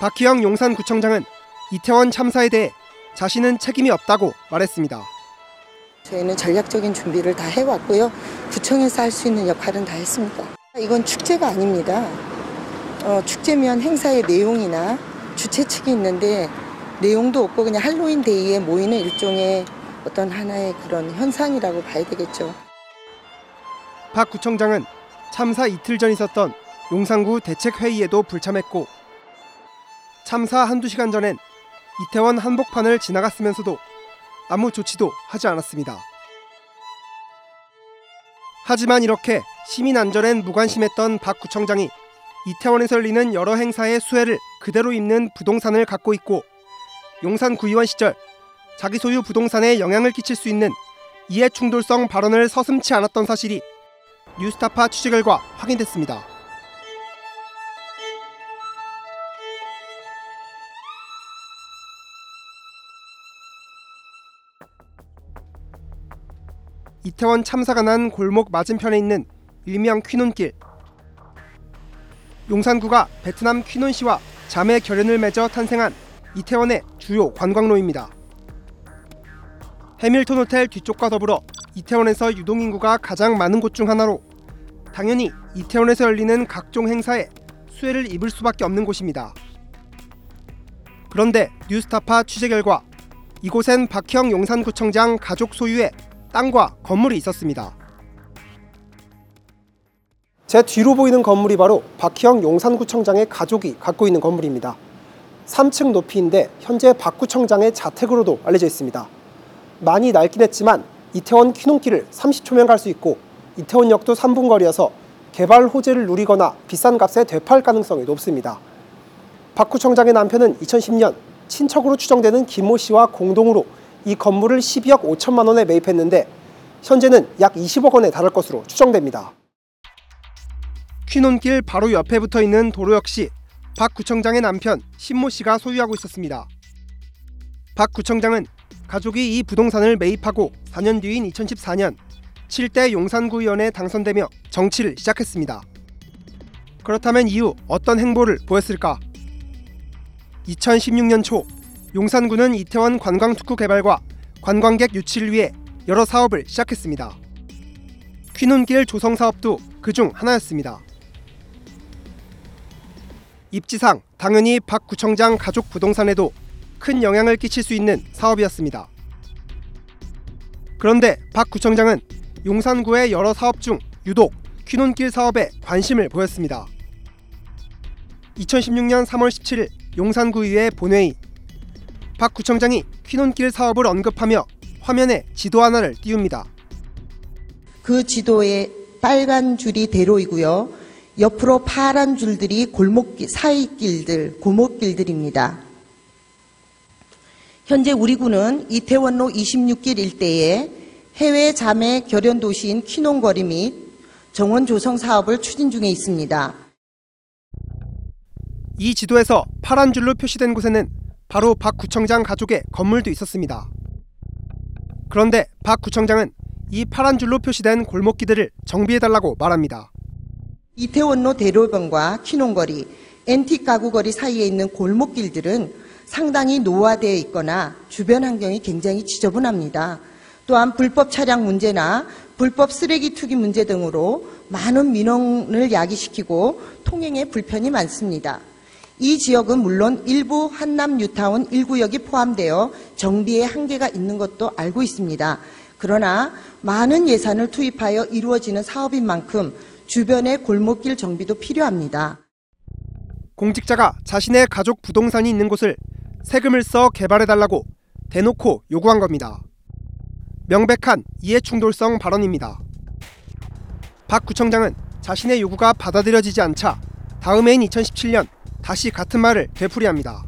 박희영 용산구청장은 이태원 참사에 대해 자신은 책임이 없다고 말했습니다. 저희는 전략적인 준비를 다 해왔고요. 구청에서 할 수 있는 역할은 다 했습니다. 이건 축제가 아닙니다. 어, 축제면 행사의 내용이나 주최 측이 있는데 내용도 없고 그냥 할로윈 데이에 모이는 일종의 어떤 하나의 그런 현상이라고 봐야 되겠죠. 박 구청장은 참사 이틀 전 있었던 용산구 대책회의에도 불참했고 참사 한두 시간 전엔 이태원 한복판을 지나갔으면서도 아무 조치도 하지 않았습니다. 하지만 이렇게 시민 안전엔 무관심했던 박 구청장이 이태원에서 열리는 여러 행사의 수혜를 그대로 입는 부동산을 갖고 있고 용산 구의원 시절 자기 소유 부동산에 영향을 끼칠 수 있는 이해 충돌성 발언을 서슴치 않았던 사실이 뉴스타파 취재 결과 확인됐습니다. 이태원 참사가 난 골목 맞은편에 있는 일명 퀴논길. 용산구가 베트남 퀴논시와 자매 결연을 맺어 탄생한 이태원의 주요 관광로입니다. 해밀턴 호텔 뒤쪽과 더불어 이태원에서 유동인구가 가장 많은 곳 중 하나로 당연히 이태원에서 열리는 각종 행사에 수혜를 입을 수밖에 없는 곳입니다. 그런데 뉴스타파 취재 결과 이곳엔 박형 용산구청장 가족 소유의 땅과 건물이 있었습니다. 제 뒤로 보이는 건물이 바로 박형 용산구청장의 가족이 갖고 있는 건물입니다. 3층 높이인데 현재 박 구청장의 자택으로도 알려져 있습니다. 많이 낡긴 했지만 이태원 퀴논길을 30초면 갈 수 있고 이태원역도 3분 거리여서 개발 호재를 누리거나 비싼 값에 되팔 가능성이 높습니다. 박 구청장의 남편은 2010년 친척으로 추정되는 김모 씨와 공동으로 이 건물을 12억 5천만 원에 매입했는데 현재는 약 20억 원에 달할 것으로 추정됩니다. 퀴논길 바로 옆에 붙어 있는 도로 역시 박 구청장의 남편 신모 씨가 소유하고 있었습니다. 박 구청장은 가족이 이 부동산을 매입하고 4년 뒤인 2014년 7대 용산구의원에 당선되며 정치를 시작했습니다. 그렇다면 이후 어떤 행보를 보였을까? 2016년 초 용산구는 이태원 관광특구 개발과 관광객 유치를 위해 여러 사업을 시작했습니다. 퀴논길 조성 사업도 그중 하나였습니다. 입지상 당연히 박 구청장 가족 부동산에도 큰 영향을 끼칠 수 있는 사업이었습니다. 그런데 박 구청장은 용산구의 여러 사업 중 유독 퀴논길 사업에 관심을 보였습니다. 2016년 3월 17일 용산구의회 본회의 박 구청장이 퀴논길 사업을 언급하며 화면에 지도 하나를 띄웁니다. 그 지도에 빨간 줄이 대로이고요. 옆으로 파란 줄들이 골목길, 사이길들, 고목길들입니다. 현재 우리 구는 이태원로 26길 일대에 해외 자매 결연 도시인 키논거리 및 정원 조성 사업을 추진 중에 있습니다. 이 지도에서 파란 줄로 표시된 곳에는 바로 박 구청장 가족의 건물도 있었습니다. 그런데 박 구청장은 이 파란 줄로 표시된 골목길들을 정비해달라고 말합니다. 이태원로 대로변과 키논거리, 앤틱 가구거리 사이에 있는 골목길들은 상당히 노화되어 있거나 주변 환경이 굉장히 지저분합니다. 또한 불법 차량 문제나 불법 쓰레기 투기 문제 등으로 많은 민원을 야기시키고 통행에 불편이 많습니다. 이 지역은 물론 일부 한남 뉴타운 1구역이 포함되어 정비에 한계가 있는 것도 알고 있습니다. 그러나 많은 예산을 투입하여 이루어지는 사업인 만큼 주변의 골목길 정비도 필요합니다. 공직자가 자신의 가족 부동산이 있는 곳을 세금을 써 개발해달라고 대놓고 요구한 겁니다. 명백한 이해충돌성 발언입니다. 박 구청장은 자신의 요구가 받아들여지지 않자 다음 해인 2017년 다시 같은 말을 되풀이합니다.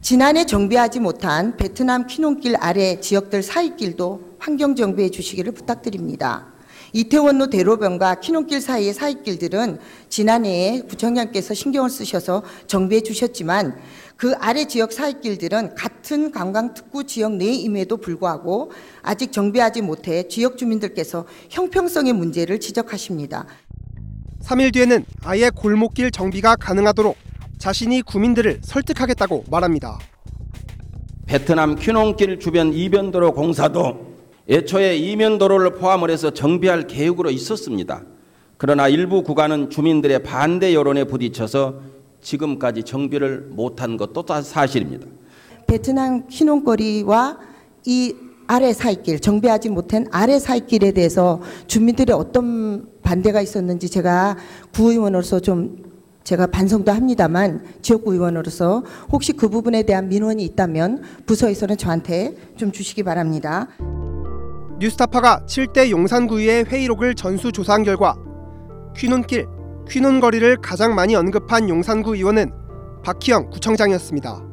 지난해 정비하지 못한 베트남 키논길 아래 지역들 사이길도 환경 정비해 주시기를 부탁드립니다. 이태원로 대로변과 키논길 사이의 사이길들은 지난해에 구청장께서 신경을 쓰셔서 정비해 주셨지만 그 아래 지역 사이길들은 같은 관광특구 지역 내임에도 불구하고 아직 정비하지 못해 지역 주민들께서 형평성의 문제를 지적하십니다. 3일 뒤에는 아예 골목길 정비가 가능하도록 자신이 구민들을 설득하겠다고 말합니다. 베트남 퀴농길 주변 이변도로 공사도 애초에 이면도로를 포함을 해서 정비할 계획으로 있었습니다. 그러나 일부 구간은 주민들의 반대 여론에 부딪혀서 지금까지 정비를 못한 것도 다 사실입니다. 베트남 휘농거리와 이 아래 사이길 정비하지 못한 아래 사이길에 대해서 주민들의 어떤 반대가 있었는지 제가 구의원으로서 좀 제가 반성도 합니다만 지역구 의원으로서 혹시 그 부분에 대한 민원이 있다면 부서에서는 저한테 좀 주시기 바랍니다. 뉴스타파가 7대 용산구의회 회의록을 전수조사한 결과 퀴논길, 퀴논거리를 가장 많이 언급한 용산구 의원은 박희영 구청장이었습니다.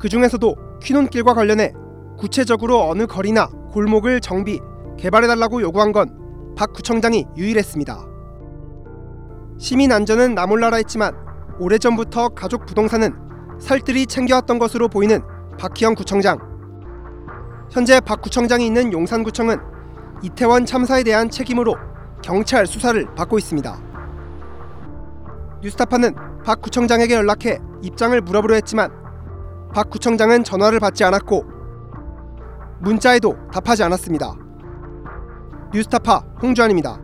그 중에서도 퀴논길과 관련해 구체적으로 어느 거리나 골목을 정비, 개발해달라고 요구한 건 박 구청장이 유일했습니다. 시민 안전은 나 몰라라 했지만 오래전부터 가족 부동산은 살뜰히 챙겨왔던 것으로 보이는 박희영 구청장. 현재 박 구청장이 있는 용산구청은 이태원 참사에 대한 책임으로 경찰 수사를 받고 있습니다. 뉴스타파는 박 구청장에게 연락해 입장을 물어보려 했지만 박 구청장은 전화를 받지 않았고 문자에도 답하지 않았습니다. 뉴스타파 홍주환입니다.